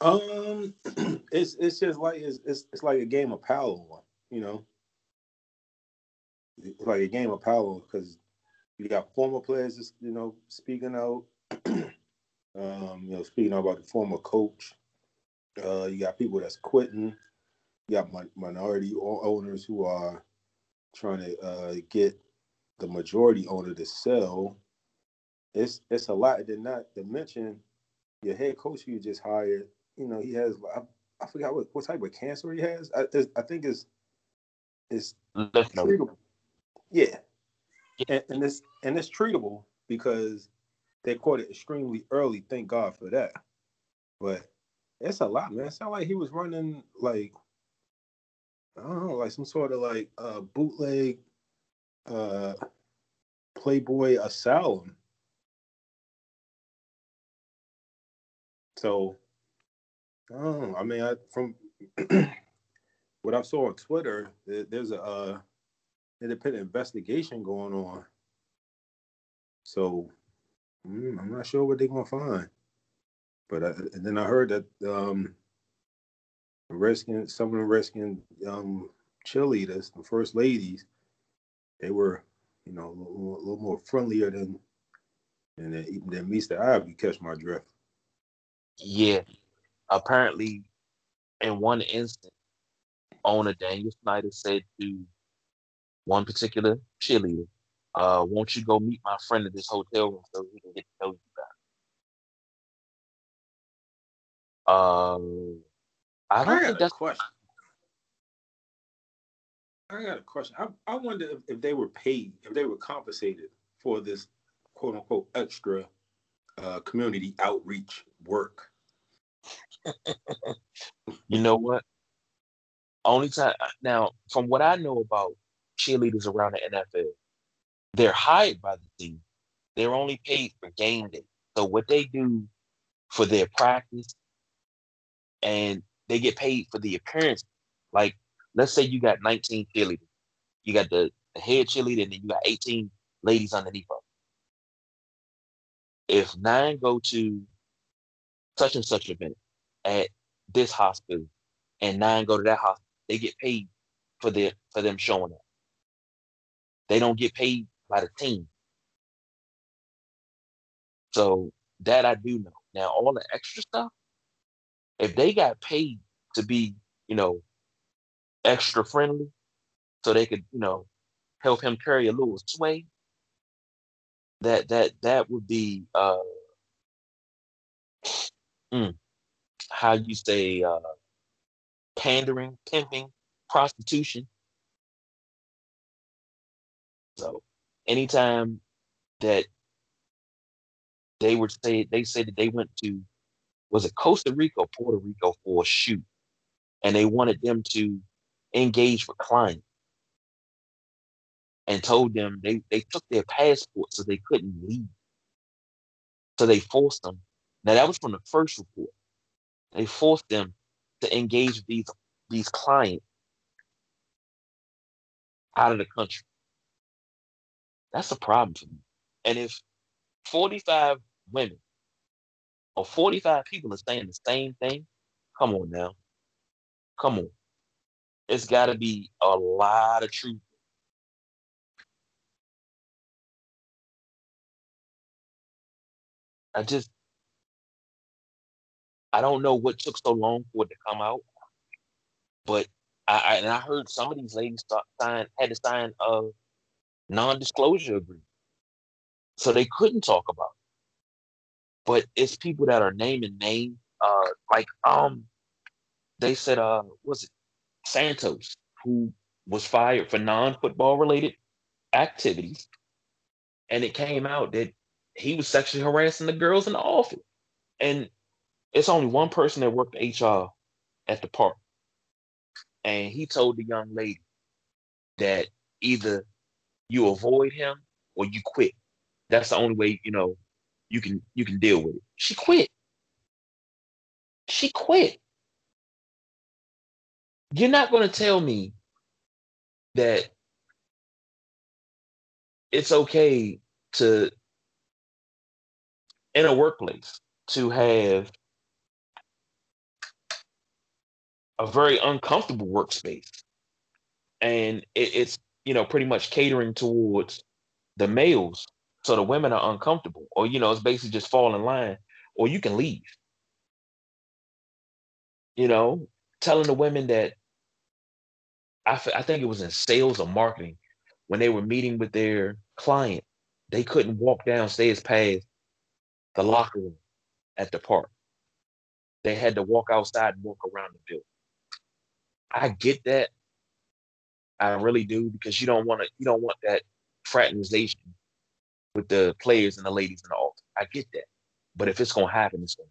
Um, it's it's just like it's it's, it's like a game of power, you know. It's like a game of power because you got former players, just, you know, speaking out. um, you know, speaking out about the former coach. Uh, you got people that's quitting. You got minority owners who are trying to uh, get the majority owner to sell, it's it's a lot. Did not to mention your head coach you just hired. You know, he has I, I forgot what, what type of cancer he has. I, I think it's it's treatable. Yeah, and, and it's and it's treatable because they caught it extremely early. Thank God for that. But it's a lot, man. It sounded like he was running like I don't know, like some sort of like uh bootleg uh, Playboy Asylum. So, I. I mean, I, from what I saw on Twitter, there's a uh, independent investigation going on. So, mm, I'm not sure what they're gonna find. But I, then I heard that um, some of the Redskins um, cheerleaders, the first ladies, they were, you know, a little, a little more friendlier than than than meets the eye. If you catch my drift. Yeah, apparently, in one instance, owner Daniel Snyder said to one particular cheerleader, uh, "Won't you go meet my friend at this hotel room so he can get to know you better?" Um, I don't I think that's question. I got a question. I, I wonder if, if, they were paid, if they were compensated for this quote unquote extra uh, community outreach work. you know what? Only time now, from what I know about cheerleaders around the NFL, they're hired by the team. They're only paid for game day. So what they do for their practice, and they get paid for the appearance. Like let's say you got 19 cheerleaders. You got the, the head cheerleader, and then you got 18 ladies underneath her. If nine go to such and such event at this hospital, and nine go to that hospital, they get paid for their for them showing up. They don't get paid by the team. So that I do know. Now all the extra stuff, if they got paid to be, you know, extra friendly so they could, you know, help him carry a little sway, that that that would be uh mm, how you say uh pandering, pimping, prostitution. So anytime that they were say they said that they went to was it Costa Rica or Puerto Rico for a shoot and they wanted them to engage with clients and told them they, they took their passports so they couldn't leave. So they forced them. Now that was from the first report. They forced them to engage these these clients out of the country. That's a problem for me. And if 45 women or 45 people are saying the same thing, come on now. Come on. It's got to be a lot of truth. I just, I don't know what took so long for it to come out, but I, I and I heard some of these ladies sign had to sign a non-disclosure agreement, so they couldn't talk about. It. But it's people that are naming names, uh, like um, they said, uh, was it Santos who was fired for non-football related activities, and it came out that he was sexually harassing the girls in the office, and it's only one person that worked HR at the park and he told the young lady that either you avoid him or you quit. That's the only way you know you can you can deal with it. She quit. She quit. You're not going to tell me that it's okay to in a workplace to have a very uncomfortable workspace. And it, it's, you know, pretty much catering towards the males. So the women are uncomfortable, or, you know, it's basically just fall in line, or you can leave. You know, telling the women that I, I think it was in sales or marketing when they were meeting with their client, they couldn't walk downstairs past the locker room at the park. They had to walk outside and walk around the building. I get that. I really do because you don't want to. You don't want that fraternization with the players and the ladies the altar. I get that, but if it's gonna happen, it's gonna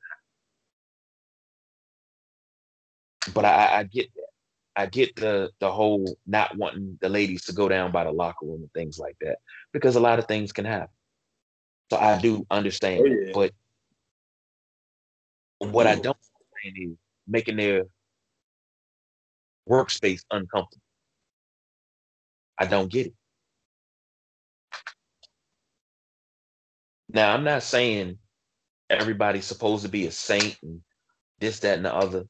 happen. But I, I get that. I get the the whole not wanting the ladies to go down by the locker room and things like that because a lot of things can happen. So I do understand, oh, yeah. but what I don't understand is making their workspace uncomfortable. I don't get it. Now, I'm not saying everybody's supposed to be a saint and this, that, and the other,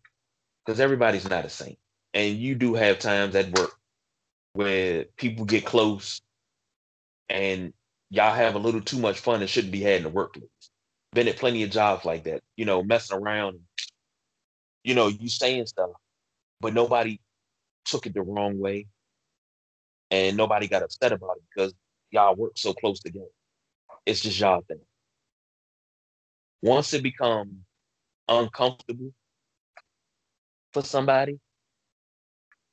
because everybody's not a saint. And you do have times at work where people get close and y'all have a little too much fun and shouldn't be had in the workplace. Been at plenty of jobs like that, you know, messing around, you know, you saying stuff, but nobody took it the wrong way, and nobody got upset about it because y'all work so close together. It's just y'all thing. Once it becomes uncomfortable for somebody,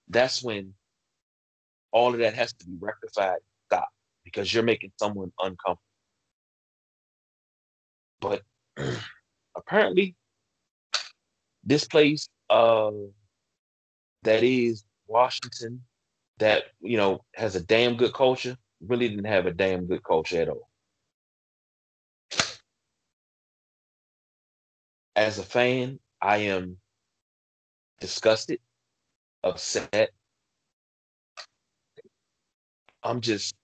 that's when all of that has to be rectified. Because you're making someone uncomfortable. But apparently, this place uh, that is Washington that you know has a damn good culture really didn't have a damn good culture at all. As a fan, I am disgusted, upset. I'm just,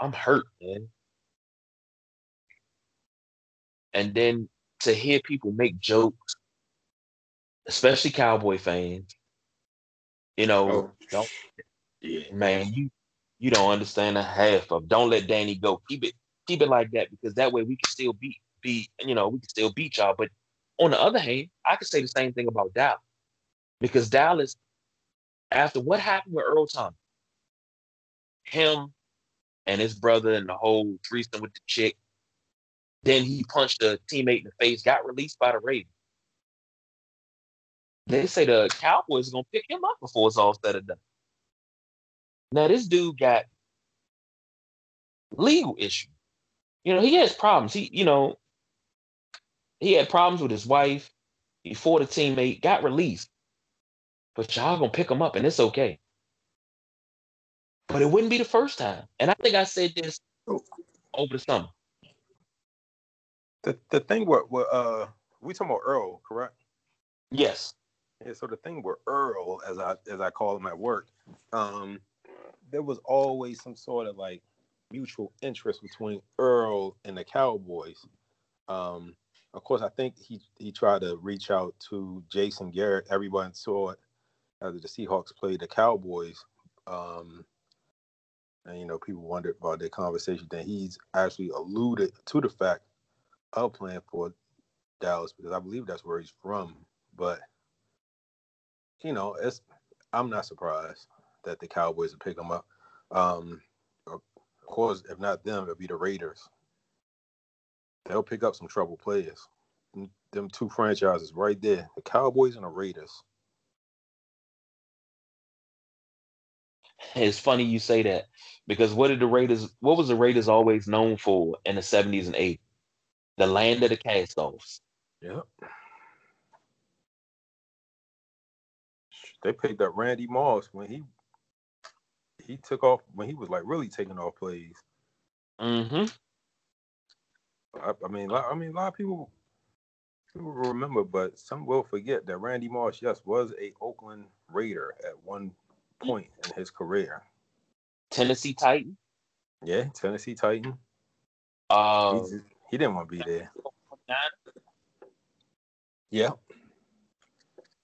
I'm hurt, man. And then to hear people make jokes, especially Cowboy fans, you know, oh, don't yeah. man, you you don't understand a half of don't let Danny go. Keep it keep it like that because that way we can still beat beat you know, we can still beat y'all. But on the other hand, I could say the same thing about Dallas. Because Dallas, after what happened with Earl Thomas, him and his brother and the whole threesome with the chick, then he punched a teammate in the face, got released by the Ravens. They say the Cowboys are gonna pick him up before it's all said and done. Now this dude got legal issue. You know, he has problems. He, you know, he had problems with his wife. He fought a teammate, got released. But y'all gonna pick him up, and it's okay. But it wouldn't be the first time. And I think I said this over the summer. The the thing what what uh we talking about Earl, correct? Yes. Yeah, so the thing with Earl, as I as I call him at work, um, there was always some sort of like mutual interest between Earl and the Cowboys. Um, of course, I think he he tried to reach out to Jason Garrett. Everyone saw it after the Seahawks played the Cowboys. Um, and you know, people wondered about their conversation. Then he's actually alluded to the fact of playing for Dallas because I believe that's where he's from. But you know, it's I'm not surprised that the Cowboys would pick him up. Um, of course, if not them, it'll be the Raiders. They'll pick up some trouble players. Them two franchises right there, the Cowboys and the Raiders. It's funny you say that because what did the Raiders? What was the Raiders always known for in the seventies and eighties? The land of the cast-offs. Yep. They picked up Randy Moss when he he took off when he was like really taking off plays. Mm-hmm. I, I mean, I mean, a lot of people people remember, but some will forget that Randy Moss, yes, was a Oakland Raider at one point in his career. Tennessee Titan. Yeah, Tennessee Titan. Uh, he didn't want to be there. Yeah.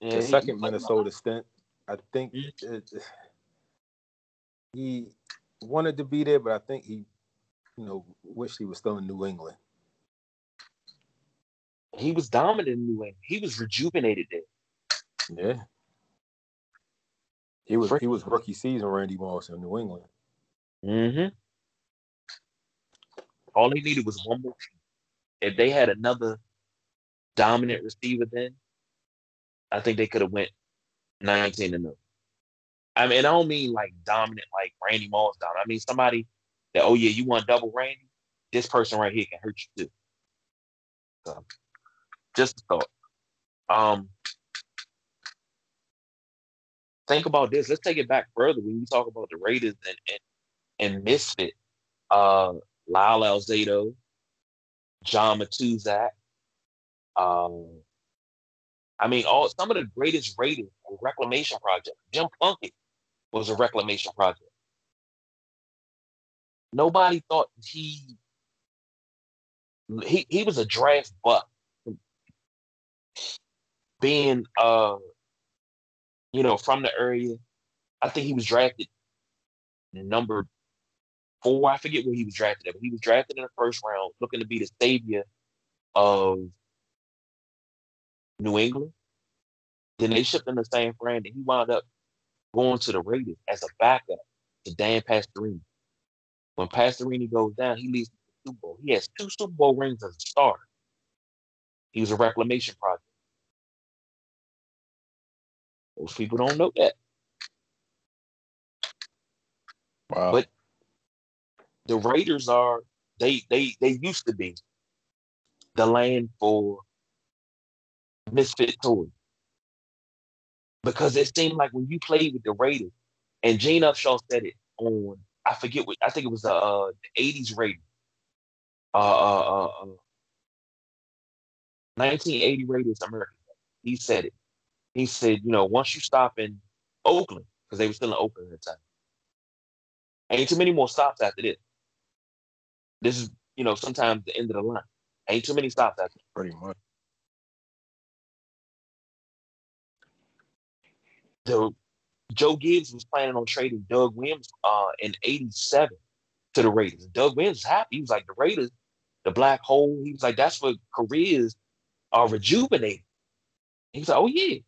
yeah the second Minnesota stint, I think it, he wanted to be there, but I think he, you know, wished he was still in New England. He was dominant in New England. He was rejuvenated there. Yeah. He was he was rookie season Randy Moss in New England. Mm-hmm. All they needed was one more. If they had another dominant receiver, then I think they could have went nineteen and 0. I mean, I don't mean like dominant, like Randy Moss down. I mean somebody that, oh yeah, you want double Randy? This person right here can hurt you too. So, just a thought. Um, think about this. Let's take it back further when you talk about the Raiders and and, and Misfit, uh, Lyle Alzado, John Matuszak. Um, I mean, all some of the greatest Raiders were reclamation projects. Jim Plunkett was a reclamation project. Nobody thought he he he was a draft buck. Being uh you know, from the area. I think he was drafted number four. I forget where he was drafted at, but he was drafted in the first round, looking to be the savior of New England. Then they shipped him to San Fran, and he wound up going to the Raiders as a backup to Dan Pastorini. When Pastorini goes down, he leads the Super Bowl. He has two Super Bowl rings as a starter. He was a reclamation project. Most people don't know that. Wow. But the Raiders are they they they used to be the land for misfit toys. Because it seemed like when you played with the Raiders, and Gene Upshaw said it on I forget what I think it was uh, the 80s Raiders. Uh, uh, uh, 1980 uh, Raiders American. He said it. He said, you know, once you stop in Oakland, because they were still in Oakland at the time, ain't too many more stops after this. This is, you know, sometimes the end of the line. Ain't too many stops after. Pretty much. The Joe Gibbs was planning on trading Doug Williams uh, in '87 to the Raiders. Doug Williams was happy. He was like, the Raiders, the black hole. He was like, that's what careers are rejuvenated. He was like, oh yeah.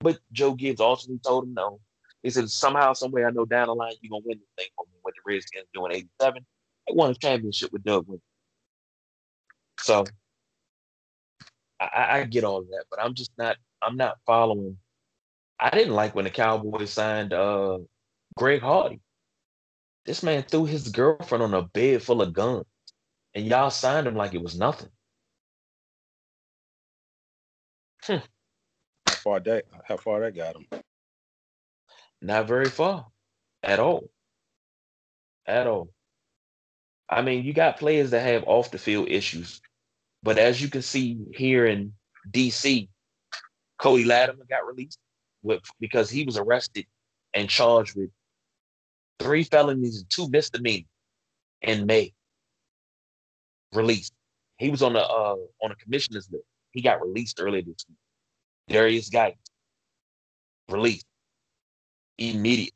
But Joe Gibbs ultimately told him no. He said, somehow, someway, I know down the line you're gonna win this thing for me. What the Redskins doing '87, they won a championship with Doug Williams. So I, I get all of that, but I'm just not. I'm not following. I didn't like when the Cowboys signed uh, Greg Hardy. This man threw his girlfriend on a bed full of guns, and y'all signed him like it was nothing. Hmm far that how far that got him? Not very far, at all. At all. I mean, you got players that have off the field issues, but as you can see here in DC, Cody Latimer got released with because he was arrested and charged with three felonies and two misdemeanors in May. Released. He was on the uh on the commissioner's list. He got released earlier this week. Derrius Guice released immediate.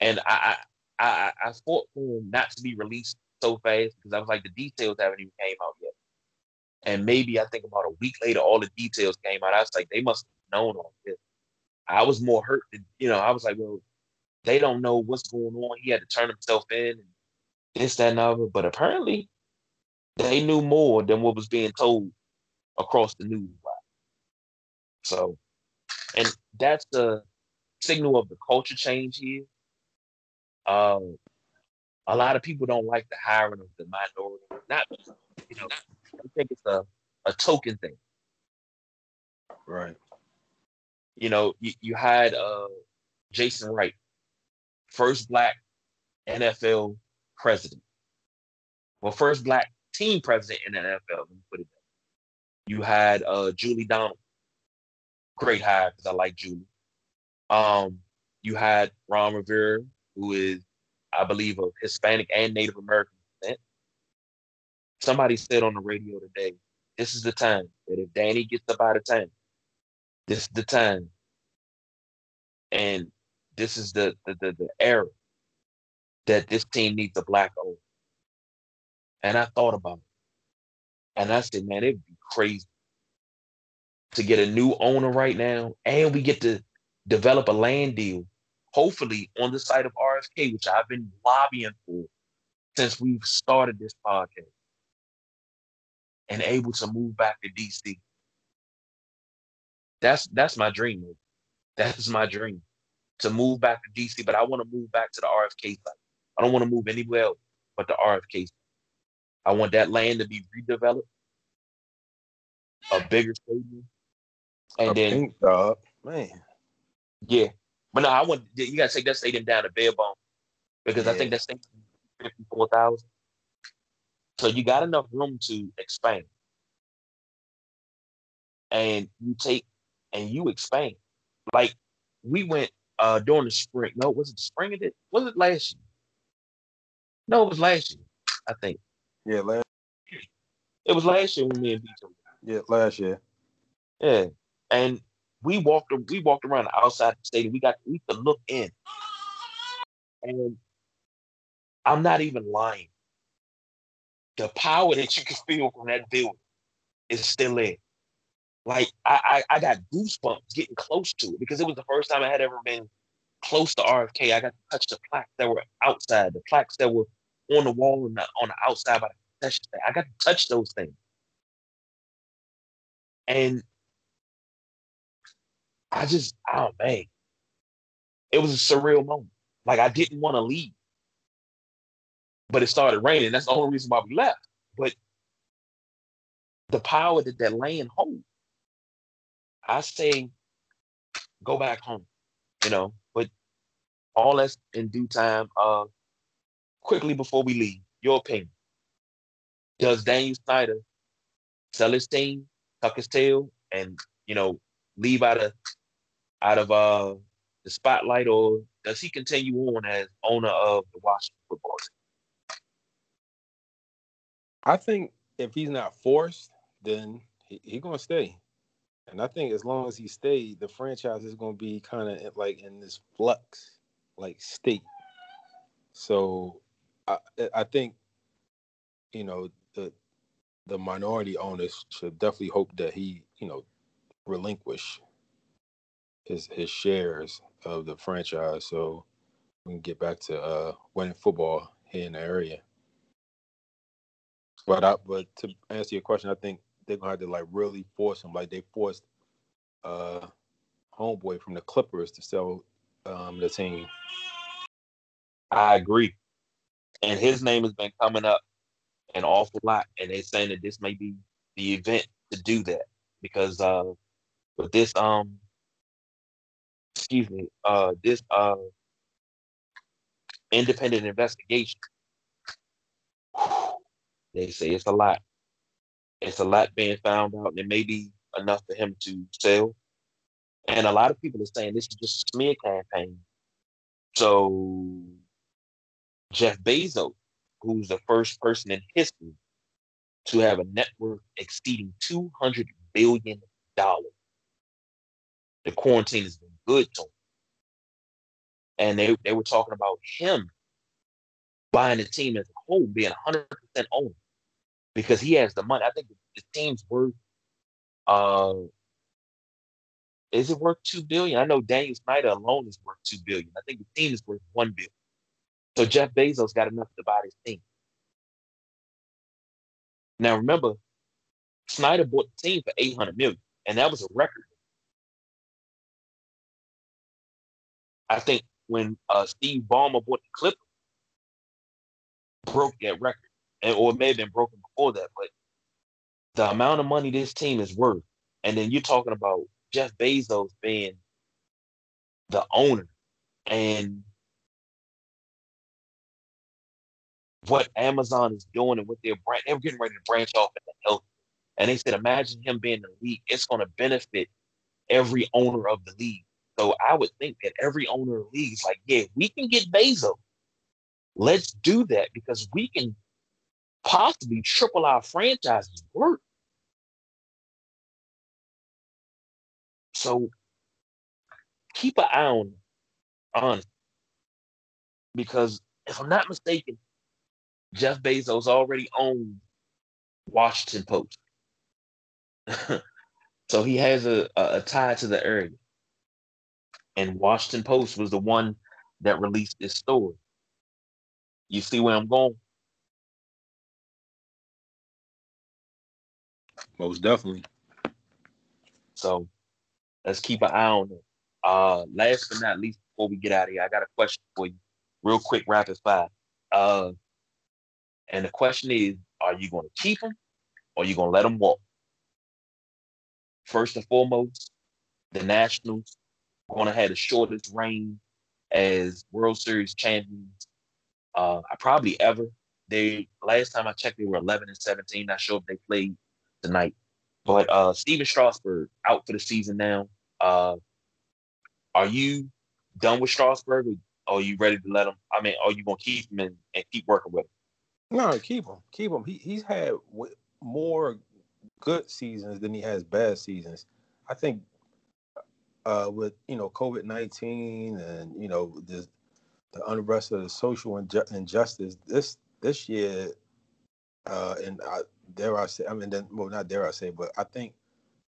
And I I I, I fought for him not to be released so fast because I was like the details haven't even came out yet. And maybe I think about a week later, all the details came out. I was like, they must have known all this. I was more hurt. Than, you know, I was like, well, they don't know what's going on. He had to turn himself in and this, that, and other. But apparently, they knew more than what was being told across the news. So, and that's the signal of the culture change here. Um, a lot of people don't like the hiring of the minority. Not, you know, I think it's a, a token thing. Right. You know, you, you had uh, Jason Wright, first black NFL president. Well, first black team president in the NFL. Let me put it that. You had uh, Julie Donald, great hire because I like Julie. Um, you had Ron Rivera, who is, I believe, a Hispanic and Native American descent. Somebody said on the radio today, this is the time that if Danny gets up out of town, this is the time. And this is the the, the, the era that this team needs a black owner. And I thought about it. And I said, man, it'd be crazy to get a new owner right now. And we get to develop a land deal, hopefully on the site of RFK, which I've been lobbying for since we've started this podcast. And able to move back to DC. That's that's my dream. Man. That is my dream to move back to DC, but I want to move back to the RFK site. I don't want to move anywhere else but the RFK site. I want that land to be redeveloped, a bigger stadium, and a then pink dog, man. Yeah, but no, I want you got to take that stadium down to bare bone because yeah. I think that's fifty four thousand. So you got enough room to expand, and you take and you expand. Like we went uh during the spring. No, was it the spring of it? Was it last year? No, it was last year. I think. Yeah, last. It was last year when me and BJ. Yeah, last year. Yeah, and we walked. We walked around the outside the stadium. We got. We could look in, and I'm not even lying. The power that you can feel from that building is still there. Like I, I, I got goosebumps getting close to it because it was the first time I had ever been close to RFK. I got to touch the plaques that were outside, the plaques that were on the wall and the, on the outside by the concession stand. I got to touch those things. And I just, oh man, it was a surreal moment. Like I didn't want to leave, but it started raining. That's the only reason why we left. But the power that that land holds, I say, go back home. You know, but all that's in due time. Uh, quickly before we leave, your opinion. Does Daniel Snyder sell his team, tuck his tail, and you know, leave out of out of uh the spotlight, or does he continue on as owner of the Washington football team? I think if he's not forced, then he's he gonna stay. And I think as long as he stays, the franchise is gonna be kind of like in this flux, like state. So I, I think you know the the minority owners should definitely hope that he you know relinquish his his shares of the franchise so we can get back to uh winning football here in the area. But I, but to answer your question, I think they're gonna have to like really force him, like they forced uh homeboy from the Clippers to sell um the team. I agree and his name has been coming up an awful lot, and they're saying that this may be the event to do that because uh, with this um, excuse me, uh, this uh, independent investigation, they say it's a lot. It's a lot being found out, and it may be enough for him to sell. And a lot of people are saying this is just a smear campaign. So Jeff Bezos who's the first person in history to have a net worth exceeding two hundred billion dollars. The quarantine has been good to him, and they they were talking about him buying the team as a whole, being hundred percent owner because he has the money. I think the team's worth uh is it worth two billion? I know Daniel Snyder alone is worth two billion. I think the team is worth one billion. So Jeff Bezos got enough to buy his team. Now remember, Snyder bought the team for 800 million, and that was a record. I think when uh, Steve Ballmer bought the Clippers, broke that record, and or it may have been broken before that, but the amount of money this team is worth, and then you're talking about Jeff Bezos being the owner, and what Amazon is doing and what they're brand, they're getting ready to branch off into health. And they said, imagine him being the league. It's going to benefit every owner of the league. So I would think that every owner of the league is like, yeah, we can get Bezos. Let's do that because we can possibly triple our franchise's worth. So keep an eye on, on because if I'm not mistaken, Jeff Bezos already owned Washington Post. so he has a, a, a, tie to the area. And Washington Post was the one that released this story. You see where I'm going? Most definitely. So let's keep an eye on it. Uh, last but not least, before we get out of here, I got a question for you, real quick, rapid fire. Uh, and the question is, are you going to keep him or are you going to let him walk? First and foremost, the Nationals going to have the shortest reign as World Series champions. Uh, probably ever. They last time I checked, they were 11 and 17. Not sure if they played tonight, but uh, Stephen Strasburg out for the season now. Uh, are you done with Strasburg, or are you ready to let him? I mean, are you gonna keep him and, and keep working with him? No, keep him. Keep him. He he's had w- more good seasons than he has bad seasons. I think uh, with you know COVID nineteen and you know the the unrest of the social inju- injustice this this year, uh, and I, dare I say, I mean, then, well, not dare I say, but I think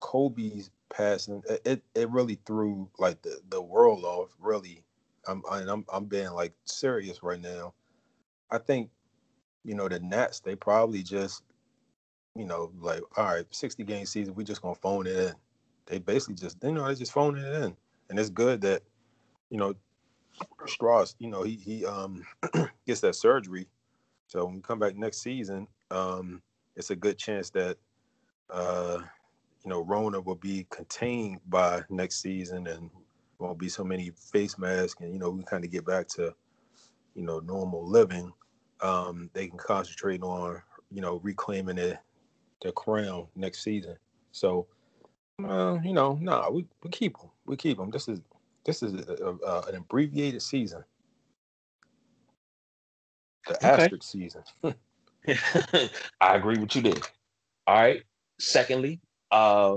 Kobe's passing it it really threw like the the world off. Really, I'm I'm I'm being like serious right now. I think you know, the Nats, they probably just, you know, like, all right, 60 game season, we just gonna phone it in. They basically just, you know, they just phoning it in. And it's good that, you know, Strauss, you know, he he um gets that surgery. So when we come back next season, um, it's a good chance that uh, you know, Rona will be contained by next season and won't be so many face masks and you know, we kind of get back to, you know, normal living um, they can concentrate on you know reclaiming their their crown next season. So, uh, you know, no, nah, we, we keep them. We keep them. This is this is a, a, a, an abbreviated season. The okay. asterisk season. I agree with you there. All right. Secondly, uh,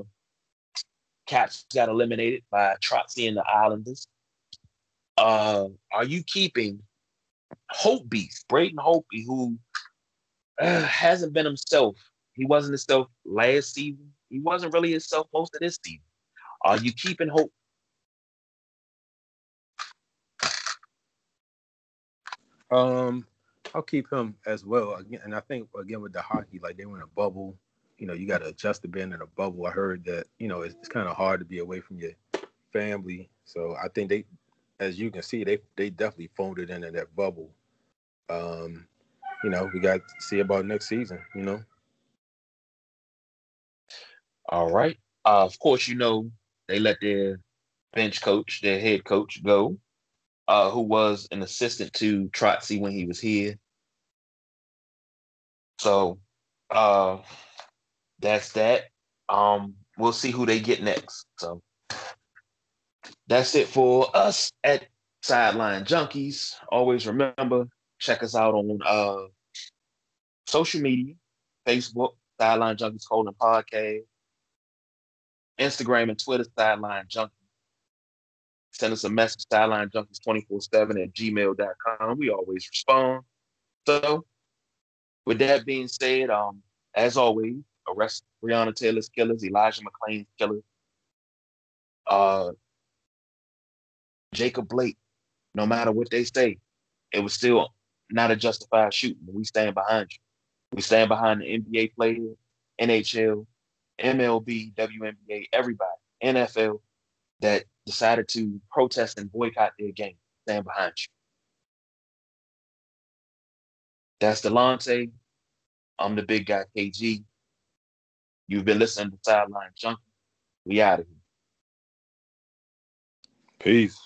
Caps got eliminated by Trotzy and the Islanders. Uh, are you keeping Holtbeast, Braden Holtby, who uh, hasn't been himself. He wasn't himself last season. He wasn't really himself most of this season. Are you keeping hope? Um, I'll keep him as well. Again, and I think again with the hockey, like they were in a bubble. You know, you got to adjust to being in a bubble. I heard that you know it's, it's kind of hard to be away from your family. So I think they as you can see, they they definitely phoned it in in that bubble. Um, you know, we got to see about next season. You know. All right. Uh, of course, you know they let their bench coach, their head coach, go, uh, who was an assistant to Trotzy when he was here. So, uh, that's that. Um, we'll see who they get next. So that's it for us at Sideline Junkies. Always remember, check us out on uh, social media, Facebook, Sideline Junkies Colon Podcast, Instagram and Twitter, Sideline Junkies. Send us a message, Sideline Junkies 24 7 at gmail.com. We always respond. So, with that being said, um, as always, arrest Breonna Taylor's killers, Elijah McClain's killers, uh, Jacob Blake, no matter what they say, it was still not a justified shooting. We stand behind you. We stand behind the NBA players, NHL, MLB, WNBA, everybody, NFL, that decided to protest and boycott their game. Stand behind you. That's Delonte. I'm the big guy, KG. You've been listening to Sideline Junkie. We out of here. Peace.